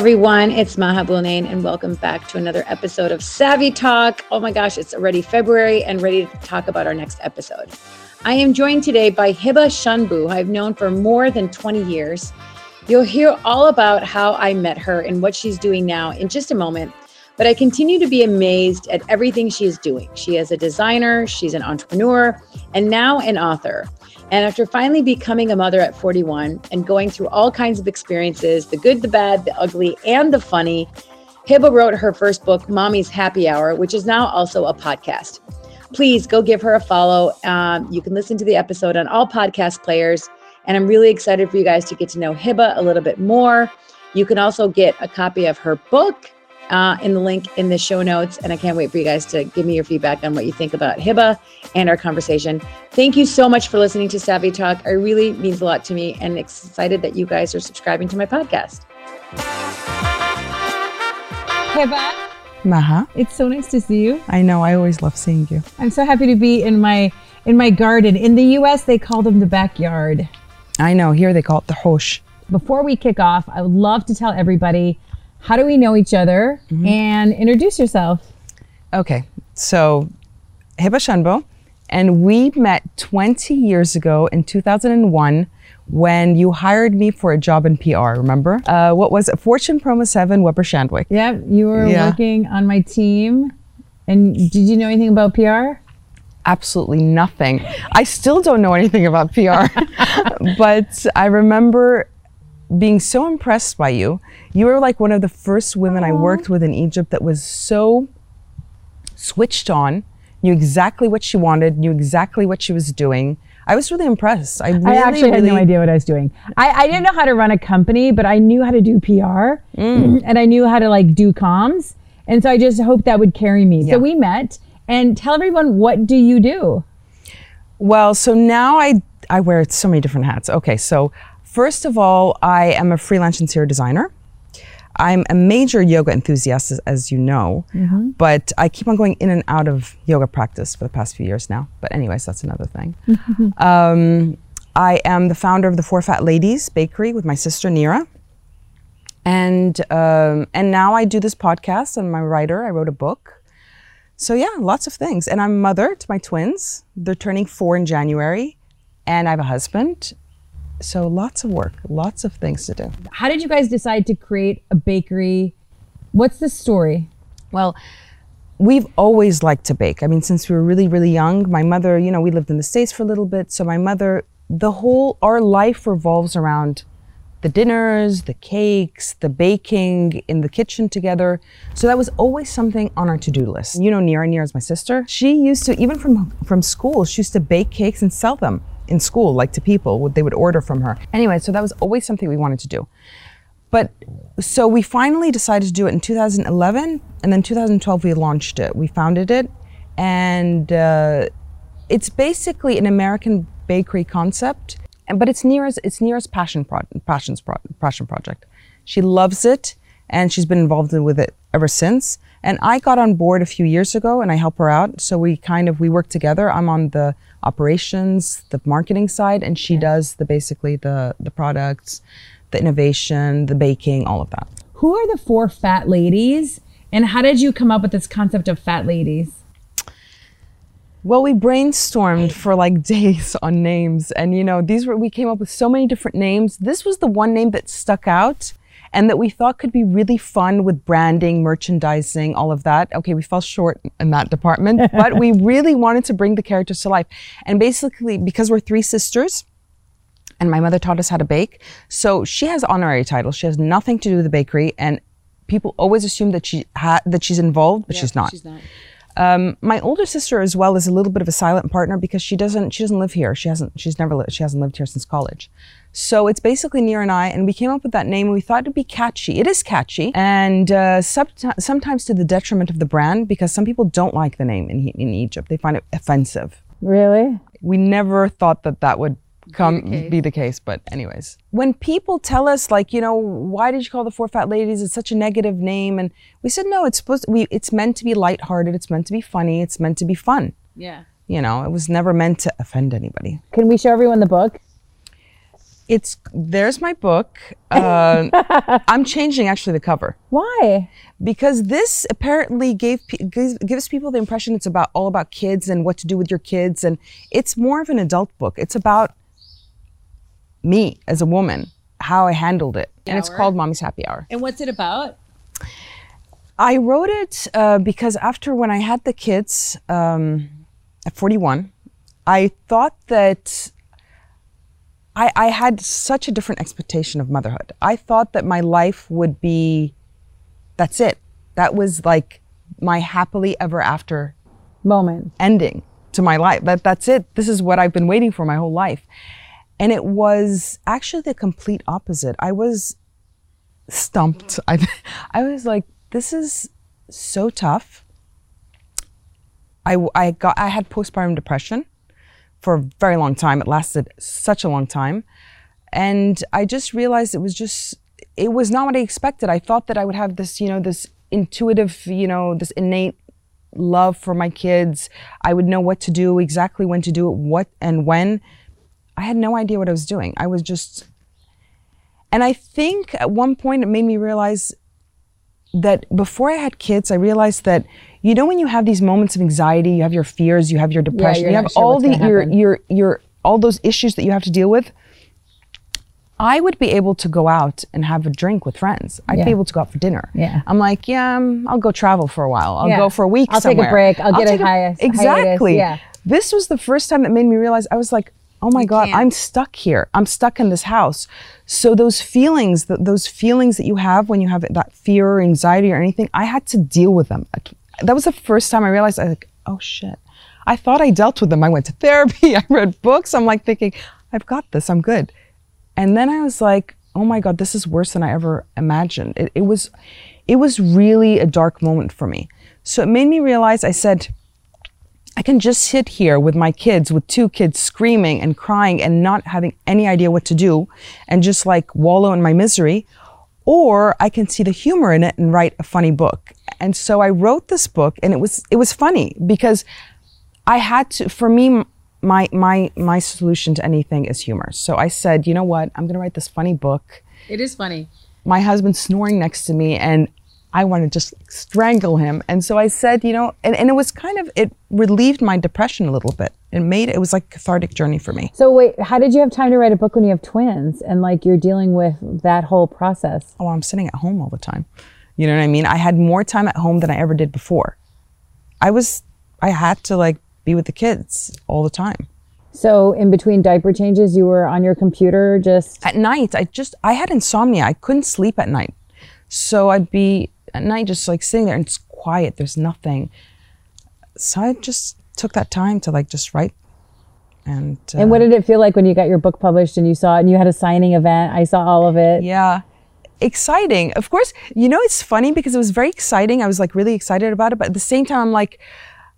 everyone. It's Maha Abouelenein, and welcome back to another episode of Savvy Talk. Oh my gosh, it's already February and ready to talk about our next episode. I am joined today by Hiba Shanbu, who I've known for more than 20 years. You'll hear all about how I met her and what she's doing now in just a moment. But I continue to be amazed at everything she is doing. She is a designer, she's an entrepreneur, and now an author. And after finally becoming a mother at 41 and going through all kinds of experiences the good, the bad, the ugly, and the funny Hiba wrote her first book, Mommy's Happy Hour, which is now also a podcast. Please go give her a follow. Um, you can listen to the episode on all podcast players. And I'm really excited for you guys to get to know Hiba a little bit more. You can also get a copy of her book uh, in the link in the show notes. And I can't wait for you guys to give me your feedback on what you think about Hiba and our conversation. Thank you so much for listening to Savvy Talk. It really means a lot to me and excited that you guys are subscribing to my podcast. Hiba. Maha. It's so nice to see you. I know, I always love seeing you. I'm so happy to be in my in my garden. In the US, they call them the backyard. I know, here they call it the hosh. Before we kick off, I would love to tell everybody how do we know each other mm-hmm. and introduce yourself. Okay, so Hiba Shanbo, and we met 20 years ago in 2001 when you hired me for a job in PR, remember? Uh, what was it? Fortune Promo 7, Weber Shandwick. Yeah, you were yeah. working on my team. And did you know anything about PR? Absolutely nothing. I still don't know anything about PR. but I remember being so impressed by you. You were like one of the first women Aww. I worked with in Egypt that was so switched on, knew exactly what she wanted, knew exactly what she was doing. I was really impressed. I, really, I actually really had no idea what I was doing. I, I didn't know how to run a company, but I knew how to do PR mm. and I knew how to like do comms. And so I just hoped that would carry me. Yeah. So we met and tell everyone what do you do? Well, so now I I wear so many different hats. Okay, so First of all, I am a freelance interior designer. I'm a major yoga enthusiast, as, as you know, mm-hmm. but I keep on going in and out of yoga practice for the past few years now. But, anyways, that's another thing. um, I am the founder of the Four Fat Ladies Bakery with my sister Nira. And, um, and now I do this podcast. I'm a writer. I wrote a book. So, yeah, lots of things. And I'm mother to my twins. They're turning four in January. And I have a husband so lots of work, lots of things to do. How did you guys decide to create a bakery? What's the story? Well, we've always liked to bake. I mean, since we were really, really young, my mother, you know, we lived in the States for a little bit. So my mother, the whole, our life revolves around the dinners, the cakes, the baking in the kitchen together. So that was always something on our to-do list. You know, Nira, Nira is my sister. She used to, even from, from school, she used to bake cakes and sell them in school, like to people, what they would order from her. Anyway, so that was always something we wanted to do. But so we finally decided to do it in 2011, and then 2012 we launched it. We founded it, and uh, it's basically an American bakery concept, and but it's Nira's it's Nira's passion pro, passions pro, passion project. She loves it, and she's been involved with it ever since. And I got on board a few years ago, and I help her out. So we kind of we work together. I'm on the operations, the marketing side, and she does the basically the the products, the innovation, the baking, all of that. Who are the four fat ladies, and how did you come up with this concept of fat ladies? Well, we brainstormed for like days on names, and you know, these were we came up with so many different names. This was the one name that stuck out and that we thought could be really fun with branding, merchandising, all of that. Okay, we fell short in that department, but we really wanted to bring the characters to life. And basically, because we're three sisters, and my mother taught us how to bake, so she has honorary titles. She has nothing to do with the bakery, and people always assume that she ha- that she's involved, but yeah, she's not. She's not. Um, my older sister as well is a little bit of a silent partner because she doesn't she doesn't live here. She hasn't she's never li- she hasn't lived here since college. So it's basically Nira and I, and we came up with that name and we thought it'd be catchy. It is catchy, and uh, sub- sometimes to the detriment of the brand because some people don't like the name in, in Egypt. They find it offensive. Really? We never thought that that would come be the, be the case, but anyways. When people tell us like, you know, why did you call the four fat ladies? It's such a negative name, and we said no. It's supposed to, we. It's meant to be lighthearted. It's meant to be funny. It's meant to be fun. Yeah. You know, it was never meant to offend anybody. Can we show everyone the book? It's there's my book. Uh, I'm changing actually the cover Why? because this apparently gave pe- gives, gives people the impression it's about all about kids and what to do with your kids, and it's more of an adult book. It's about me as a woman, how I handled it, and it's called Mommy's Happy Hour. And what's it about? I wrote it uh, because after when I had the kids um, at 41, I thought that I, I had such a different expectation of motherhood. I thought that my life would be that's it. That was like my happily ever after Moment. ending to my life. That that's it. This is what I've been waiting for my whole life. And it was actually the complete opposite. I was stumped. I I was like, this is so tough. I I got I had postpartum depression for a very long time. It lasted such a long time. And I just realized it was just it was not what I expected. I thought that I would have this, you know, this intuitive, you know, this innate love for my kids. I would know what to do, exactly when to do it, what and when. I had no idea what I was doing. I was just and I think at one point it made me realize that before I had kids, I realized that you know when you have these moments of anxiety, you have your fears, you have your depression, you're you have sure all the your your your all those issues that you have to deal with. I would be able to go out and have a drink with friends. I'd Yeah. be able to go out for dinner. Yeah. I'm like, yeah, um, I'll go travel for a while. I'll Yeah. go for a week I'll take a break. I'll get a hiatus- hiatus. Exactly. Yeah. This was the first time that made me realize I was like, oh my God, can't. I'm stuck here. I'm stuck in this house. So those feelings, th- those feelings that you have when you have that fear or anxiety or anything, I had to deal with them. Like, That was the first time I realized I was like, oh shit. I thought I dealt with them. I went to therapy. I read books. I'm like thinking, I've got this. I'm good. And then I was like, oh my God, this is worse than I ever imagined. It, it was, it was really a dark moment for me. So it made me realize. I said, I can just sit here with my kids, with two kids screaming and crying and not having any idea what to do and just like wallow in my misery. Or I can see the humor in it and write a funny book. And so I wrote this book and it was, it was funny because I had to, for me, my, my, my solution to anything is humor. So I said, you know what? I'm going to write this funny book It is funny. my husband's snoring next to me and I want to just strangle him. And so I said, you know, and, and it was kind of, it relieved my depression a little bit. It made, it was like a cathartic journey for me. So wait, how did you have time to write a book when you have twins and like you're dealing with that whole process? Oh, I'm sitting at home all the time. You know what I mean? I had more time at home than I ever did before. I was, I had to like be with the kids all the time. So in between diaper changes, you were on your computer just At night, I just, I had insomnia. I couldn't sleep at night. So I'd be at night just like sitting there and it's quiet. There's nothing. So I just took that time to like just write. And, uh, And what did it feel like when you got your book published and you saw it and you had a signing event? I saw all of it. Yeah. Exciting. Of course, you know, it's funny because it was very exciting. I was like really excited about it. But at the same time, I'm like,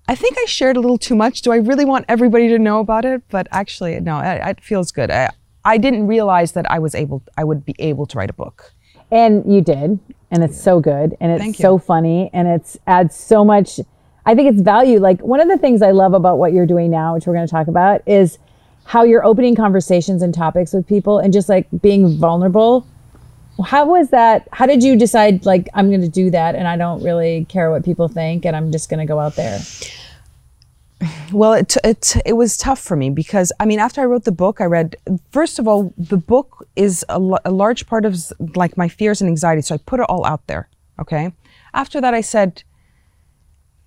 I think I shared a little too much. Do I really want everybody to know about it? But actually, no, it, it feels good. I, I didn't realize that I was able, I would be able to write a book. And you did. And it's so good. And it's Thank you. so funny. And it's adds so much. I think it's value. Like one of the things I love about what you're doing now, which we're going to talk about, is how you're opening conversations and topics with people and just like being vulnerable. How was that? How did you decide, like, I'm going to do that and I don't really care what people think and I'm just going to go out there? Well, it, it it was tough for me because I mean, after I wrote the book, I read. First of all, the book is a, a large part of like my fears and anxiety, so I put it all out there. Okay. After that, I said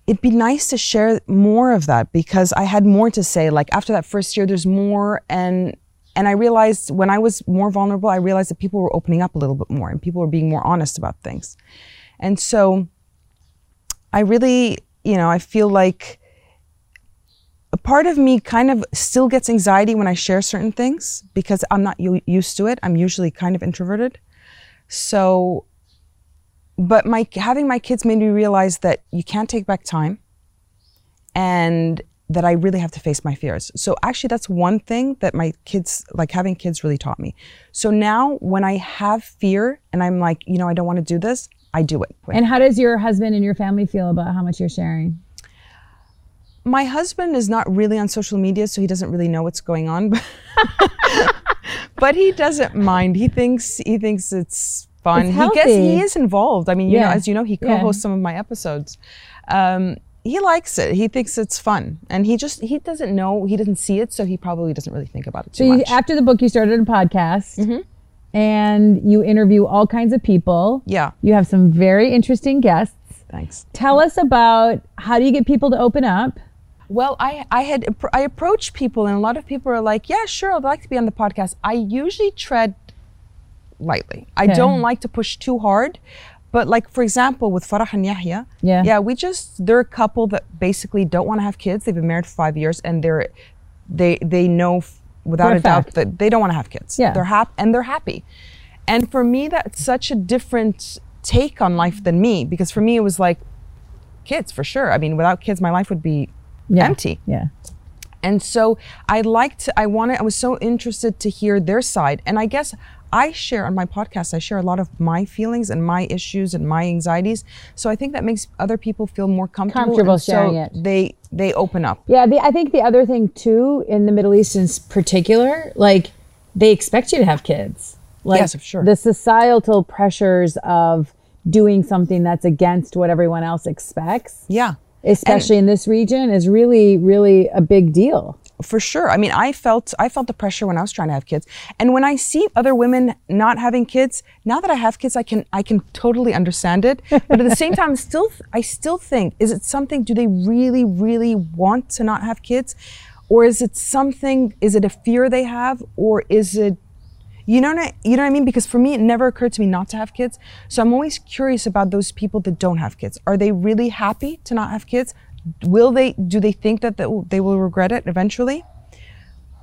it'd be nice to share more of that because I had more to say. Like after that first year, there's more, and and I realized when I was more vulnerable, I realized that people were opening up a little bit more and people were being more honest about things, and so I really, you know, I feel like a part of me kind of still gets anxiety when I share certain things because I'm not u- used to it. I'm usually kind of introverted. So, but my having my kids made me realize that you can't take back time, and that I really have to face my fears. So actually, that's one thing that my kids, like having kids, really taught me. So now, when I have fear and I'm like, you know, I don't want to do this, I do it. And how does your husband and your family feel about how much you're sharing? My husband is not really on social media, so he doesn't really know what's going on. but he doesn't mind. He thinks he thinks it's fun. It's he gets he is involved. I mean, you know, as you know, he co-hosts some of my episodes. Um, he likes it. He thinks it's fun, and he just he doesn't know. He doesn't see it, so he probably doesn't really think about it too So you, much. after the book, you started a podcast, Mm-hmm. and you interview all kinds of people. yeah. You have some very interesting guests. Thanks. Tell us about how do you get people to open up? Well, I, I had I approached people, and a lot of people are like, "Yeah, sure, I'd like to be on the podcast." I usually tread lightly. I Okay. don't like to push too hard. But like for example, with Farah and Yahya, Yeah. yeah, we just they're a couple that basically don't want to have kids. They've been married for five years, and they're they they know without a a doubt that they don't want to have kids. Yeah. they're happy and they're happy. And for me, that's such a different take on life than me because for me it was like kids for sure. I mean, without kids, my life would be Yeah. empty. Yeah. And so I liked, I wanted, I was so interested to hear their side. And I guess I share on my podcast, I share a lot of my feelings and my issues and my anxieties. So I think that makes other people feel more comfortable. Comfortable and so sharing it. They they open up. Yeah, the, I think the other thing too in the Middle East in particular, like they expect you to have kids. Like Yes, sure. the societal pressures of doing something that's against what everyone else expects, Yeah. Especially in this region, is really, really a big deal. for sure. I mean, I felt I felt the pressure when I was trying to have kids, and when I see other women not having kids, now that I have kids, I can I can totally understand it. But at the same time, still I still think is it something? Do they really really want to not have kids, or is it something? Is it a fear they have, or is it? You know what I, you know what I mean? Because for me, it never occurred to me not to have kids. So I'm always curious about those people that don't have kids. Are they really happy to not have kids? Will they? Do they think that they will- regret it eventually?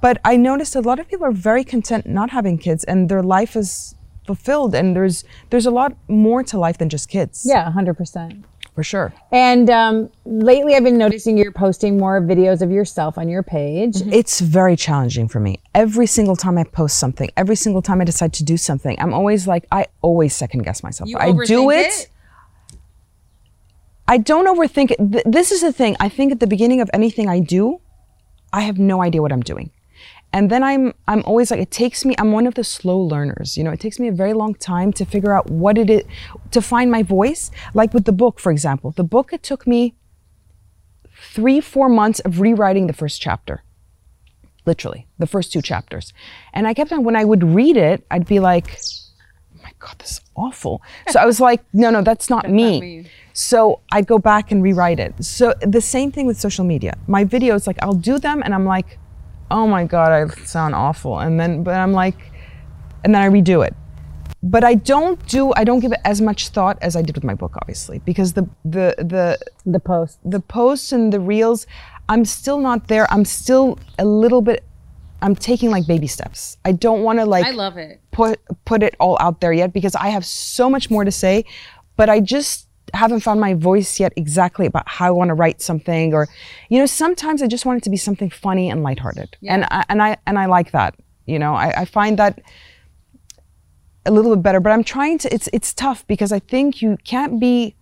But I noticed a lot of people are very content not having kids, and their life is fulfilled. And there's there's a lot more to life than just kids. Yeah, hundred percent. For sure. And um, lately, I've been noticing you're posting more videos of yourself on your page. It's very challenging for me. Every single time I post something, every single time I decide to do something, I'm always like, I always second guess myself. I do it. I don't overthink it. Th- This is the thing. I think at the beginning of anything I do, I have no idea what I'm doing. And then I'm I'm always like it takes me I'm one of the slow learners. You know, it takes me a very long time to figure out what it is to find my voice. Like with the book, for example. The book it took me 3 4 months of rewriting the first chapter. Literally, the first two chapters. And I kept on when I would read it, I'd be like oh my god, this is awful. So I was like, no, no, that's not me. So I'd go back and rewrite it. So the same thing with social media. My videos, like I'll do them and I'm like, oh my god, I sound awful. And then, but I'm like, and then I redo it. But I don't do, I don't give it as much thought as I did with my book, obviously, because the the the The post. the posts and the reels, I'm still not there. I'm still a little bit. I'm taking like baby steps. I don't want to like I love it. put put it all out there yet because I have so much more to say, but I just haven't found my voice yet exactly about how I want to write something or you know sometimes I just want it to be something funny and lighthearted. And I, and I and I like that. You know, I, I find that a little bit better, but I'm trying to it's it's tough because I think you can't be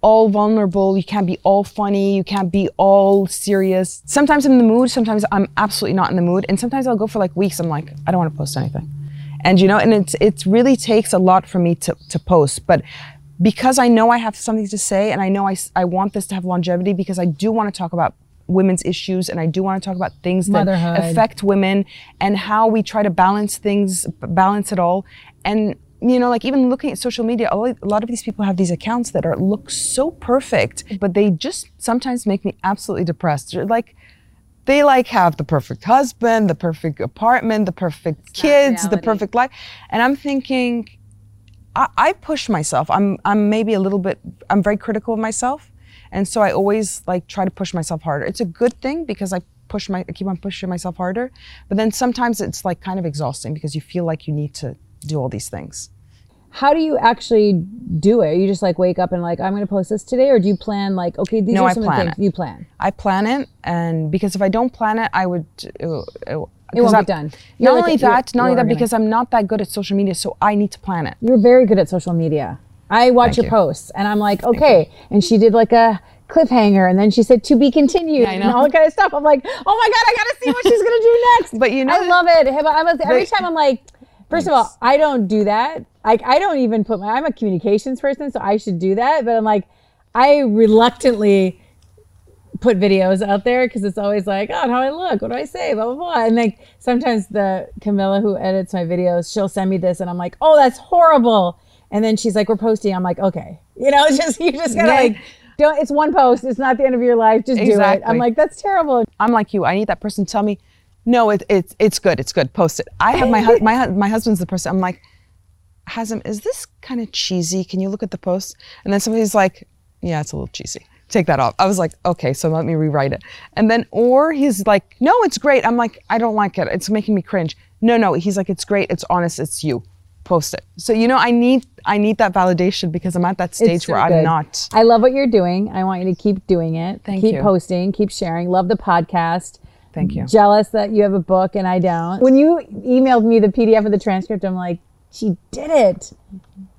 all vulnerable, you can't be all funny, you can't be all serious. Sometimes I'm in the mood, sometimes I'm absolutely not in the mood, and sometimes I'll go for like weeks I'm like I don't want to post anything. And you know, and it's it really takes a lot for me to to post, but because I know I have something to say and I know I, I want this to have longevity because I do want to talk about women's issues and I do want to talk about things that Motherhood. affect women and how we try to balance things, balance it all. And you know, like even looking at social media, a lot of these people have these accounts that are look so perfect, but they just sometimes make me absolutely depressed. Like they like have the perfect husband, the perfect apartment, the perfect kids, the perfect life. And I'm thinking, I, I push myself. I'm I'm maybe a little bit. I'm very critical of myself, and so I always like try to push myself harder. It's a good thing because I push my I keep on pushing myself harder. But then sometimes it's like kind of exhausting because you feel like you need to do all these things. How do you actually do it? You just like wake up and like I'm going to post this today, or do you plan like okay these No, are some of the things it. you plan? I plan it, and because if I don't plan it, I would. It, it, It won't get done. You're Not like only a- you're- that, not only that, because I'm not that good at social media, so I need to plan it. You're very good at social media. I watch Thank your you. posts and I'm like, okay. And she did like a cliffhanger, and then she said to be continued, Yeah, I and all that kind of stuff. I'm like, oh my god, I gotta see what she's gonna do next. But you know, I love it. I'm, every time I'm like, first of all, I don't do that. Like, I don't even put my. I'm a communications person, so I should do that. But I'm like, I reluctantly put videos out there because it's always like, oh, how I look, what do I say, blah blah blah. And like sometimes the Camilla who edits my videos, she'll send me this, and I'm like, oh, that's horrible. And then she's like, we're posting. I'm like, okay, you know, it's just you just gotta Yeah. like. Don't, it's one post. It's not the end of your life. Just do it. I'm like, that's terrible. I'm like you. I need that person to tell me, no, it, it's it's good. It's good. Post it. I have my hu- my my husband's the person. I'm like, Hazem, is this kind of cheesy? Can you look at the post? And then somebody's like, yeah, it's a little cheesy. Take that off. I was like, okay, so let me rewrite it. And then or he's like, no, it's great. I'm like, I don't like it. It's making me cringe. No, no. He's like, it's great. It's honest. It's you. Post it. So you know, I need I need that validation because I'm at that stage so where I'm good. not. I love what you're doing. I want you to keep doing it. Thank keep you. posting, keep sharing. Love the podcast. Thank you. Jealous that you have a book and I don't. When you emailed me the PDF of the transcript, I'm like, she did it.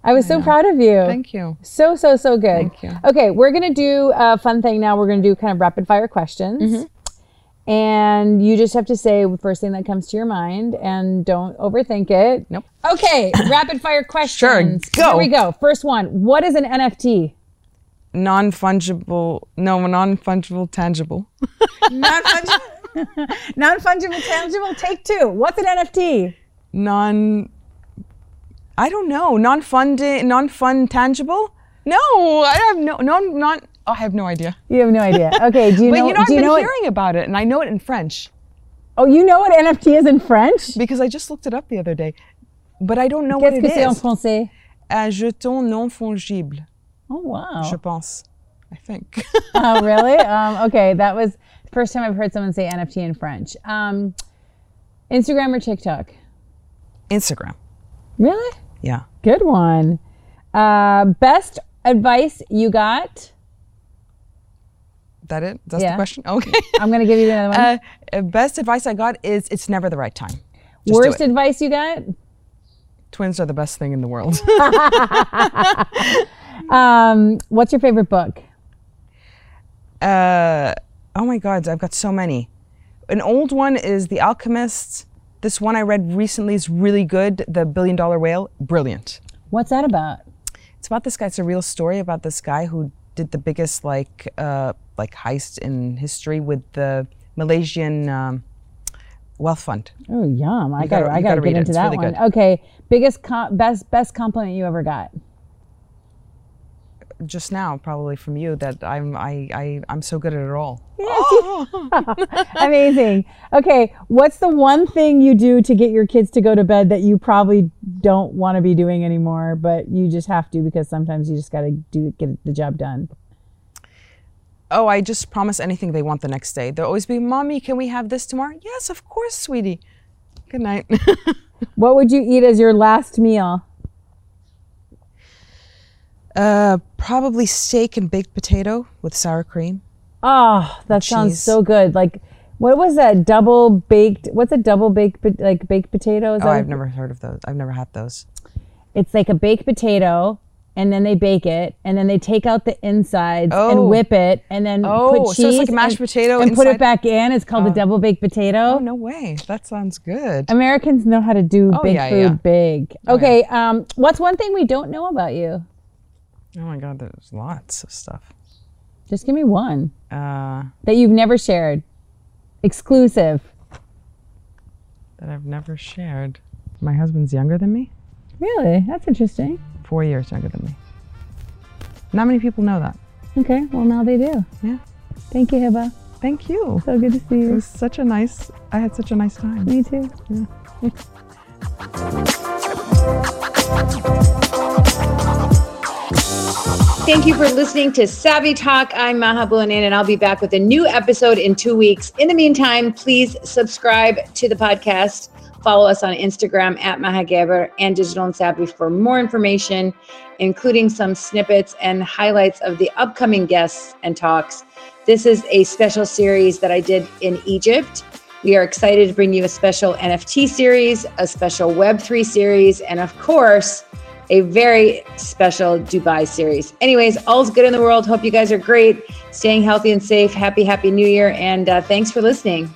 I was so proud of you. Thank you. So, so, so good. Thank you. Okay, we're going to do a fun thing now. We're going to do kind of rapid fire questions. Mm-hmm. And you just have to say the first thing that comes to your mind and don't overthink it. Nope. Okay, rapid fire questions. Sure, go. Here we go. First one What is an NFT? Non fungible. No, non fungible tangible. Non-fungible, non-fungible tangible. Take two. What's an NFT? non I don't know. Non funding non fun tangible? No, I have no no not oh, I have no idea. You have no idea. Okay. Do you But know? you know I've been know hearing about it and I know it in French Oh, you know what NFT is in French? because I just looked it up the other day. But I don't know Qu'est-ce what que it c'est en is. français? Un jeton non fungible, Oh wow. je pense. I think. oh really? Um, okay, that was the first time I've heard someone say NFT in French. Um, Instagram or TikTok? Instagram. Really? Yeah. Good one. Uh, best advice you got? That it? That's Yeah. the question? Okay. I'm gonna give you another one. uh, uh, best advice I got is it's never the right time. Just Worst advice you got? Twins are the best thing in the world. Um, what's your favorite book? uh, oh my God, I've got so many. An old one is The Alchemist. This one I read recently is really good. The Billion Dollar Whale, brilliant. What's that about? It's about this guy. It's a real story about this guy who did the biggest like uh, like heist in history with the Malaysian um, wealth fund. Oh, yum! I got gotta- I got to get read it. into that really one. good. Okay, biggest com- best best compliment you ever got? Just now, probably from you, that I'm I, I I'm so good at it all. Amazing. Okay, what's the one thing you do to get your kids to go to bed that you probably don't want to be doing anymore, but you just have to because sometimes you just got to do get the job done. Oh, I just promise anything they want the next day. They'll always be, "Mommy, can we have this tomorrow?" Yes, of course, sweetie. Good night. What would you eat as your last meal? Uh, probably steak and baked potato with sour cream. Oh, that sounds cheese. so good. Like, what was that double baked? What's a double baked po- like baked potato? Is Oh, that I've a- never heard of those. I've never had those. It's like a baked potato, and then they bake it, and then they take out the insides Oh. and whip it, and then Oh, put so it's like mashed and, potato and put it inside- back in. It's called a double baked potato. Oh no way! That sounds good. Americans know how to do Oh, big yeah, food yeah. big. Okay, um, what's one thing we don't know about you? Oh my god, there's lots of stuff. Just give me one Uh, that you've never shared, exclusive. that I've never shared. My husband's younger than me. Really, that's interesting. Four years younger than me. Not many people know that. Okay, well now they do. Yeah. Thank you, Hiba. Thank you. So good to see you. It you. was such a nice. I had such a nice time. Me too. Thank you for listening to Savvy Talk. I'm Maha Abouelenein, and I'll be back with a new episode in two weeks. In the meantime, please subscribe to the podcast. Follow us on Instagram at Maha Geber and Digital and Savvy for more information, including some snippets and highlights of the upcoming guests and talks. This is a special series that I did in Egypt. We are excited to bring you a special NFT series, a special Web3 series, and of course, a very special Dubai series. Anyways, all's good in the world. Hope you guys are great, staying healthy and safe. Happy, happy new year. And uh, thanks for listening.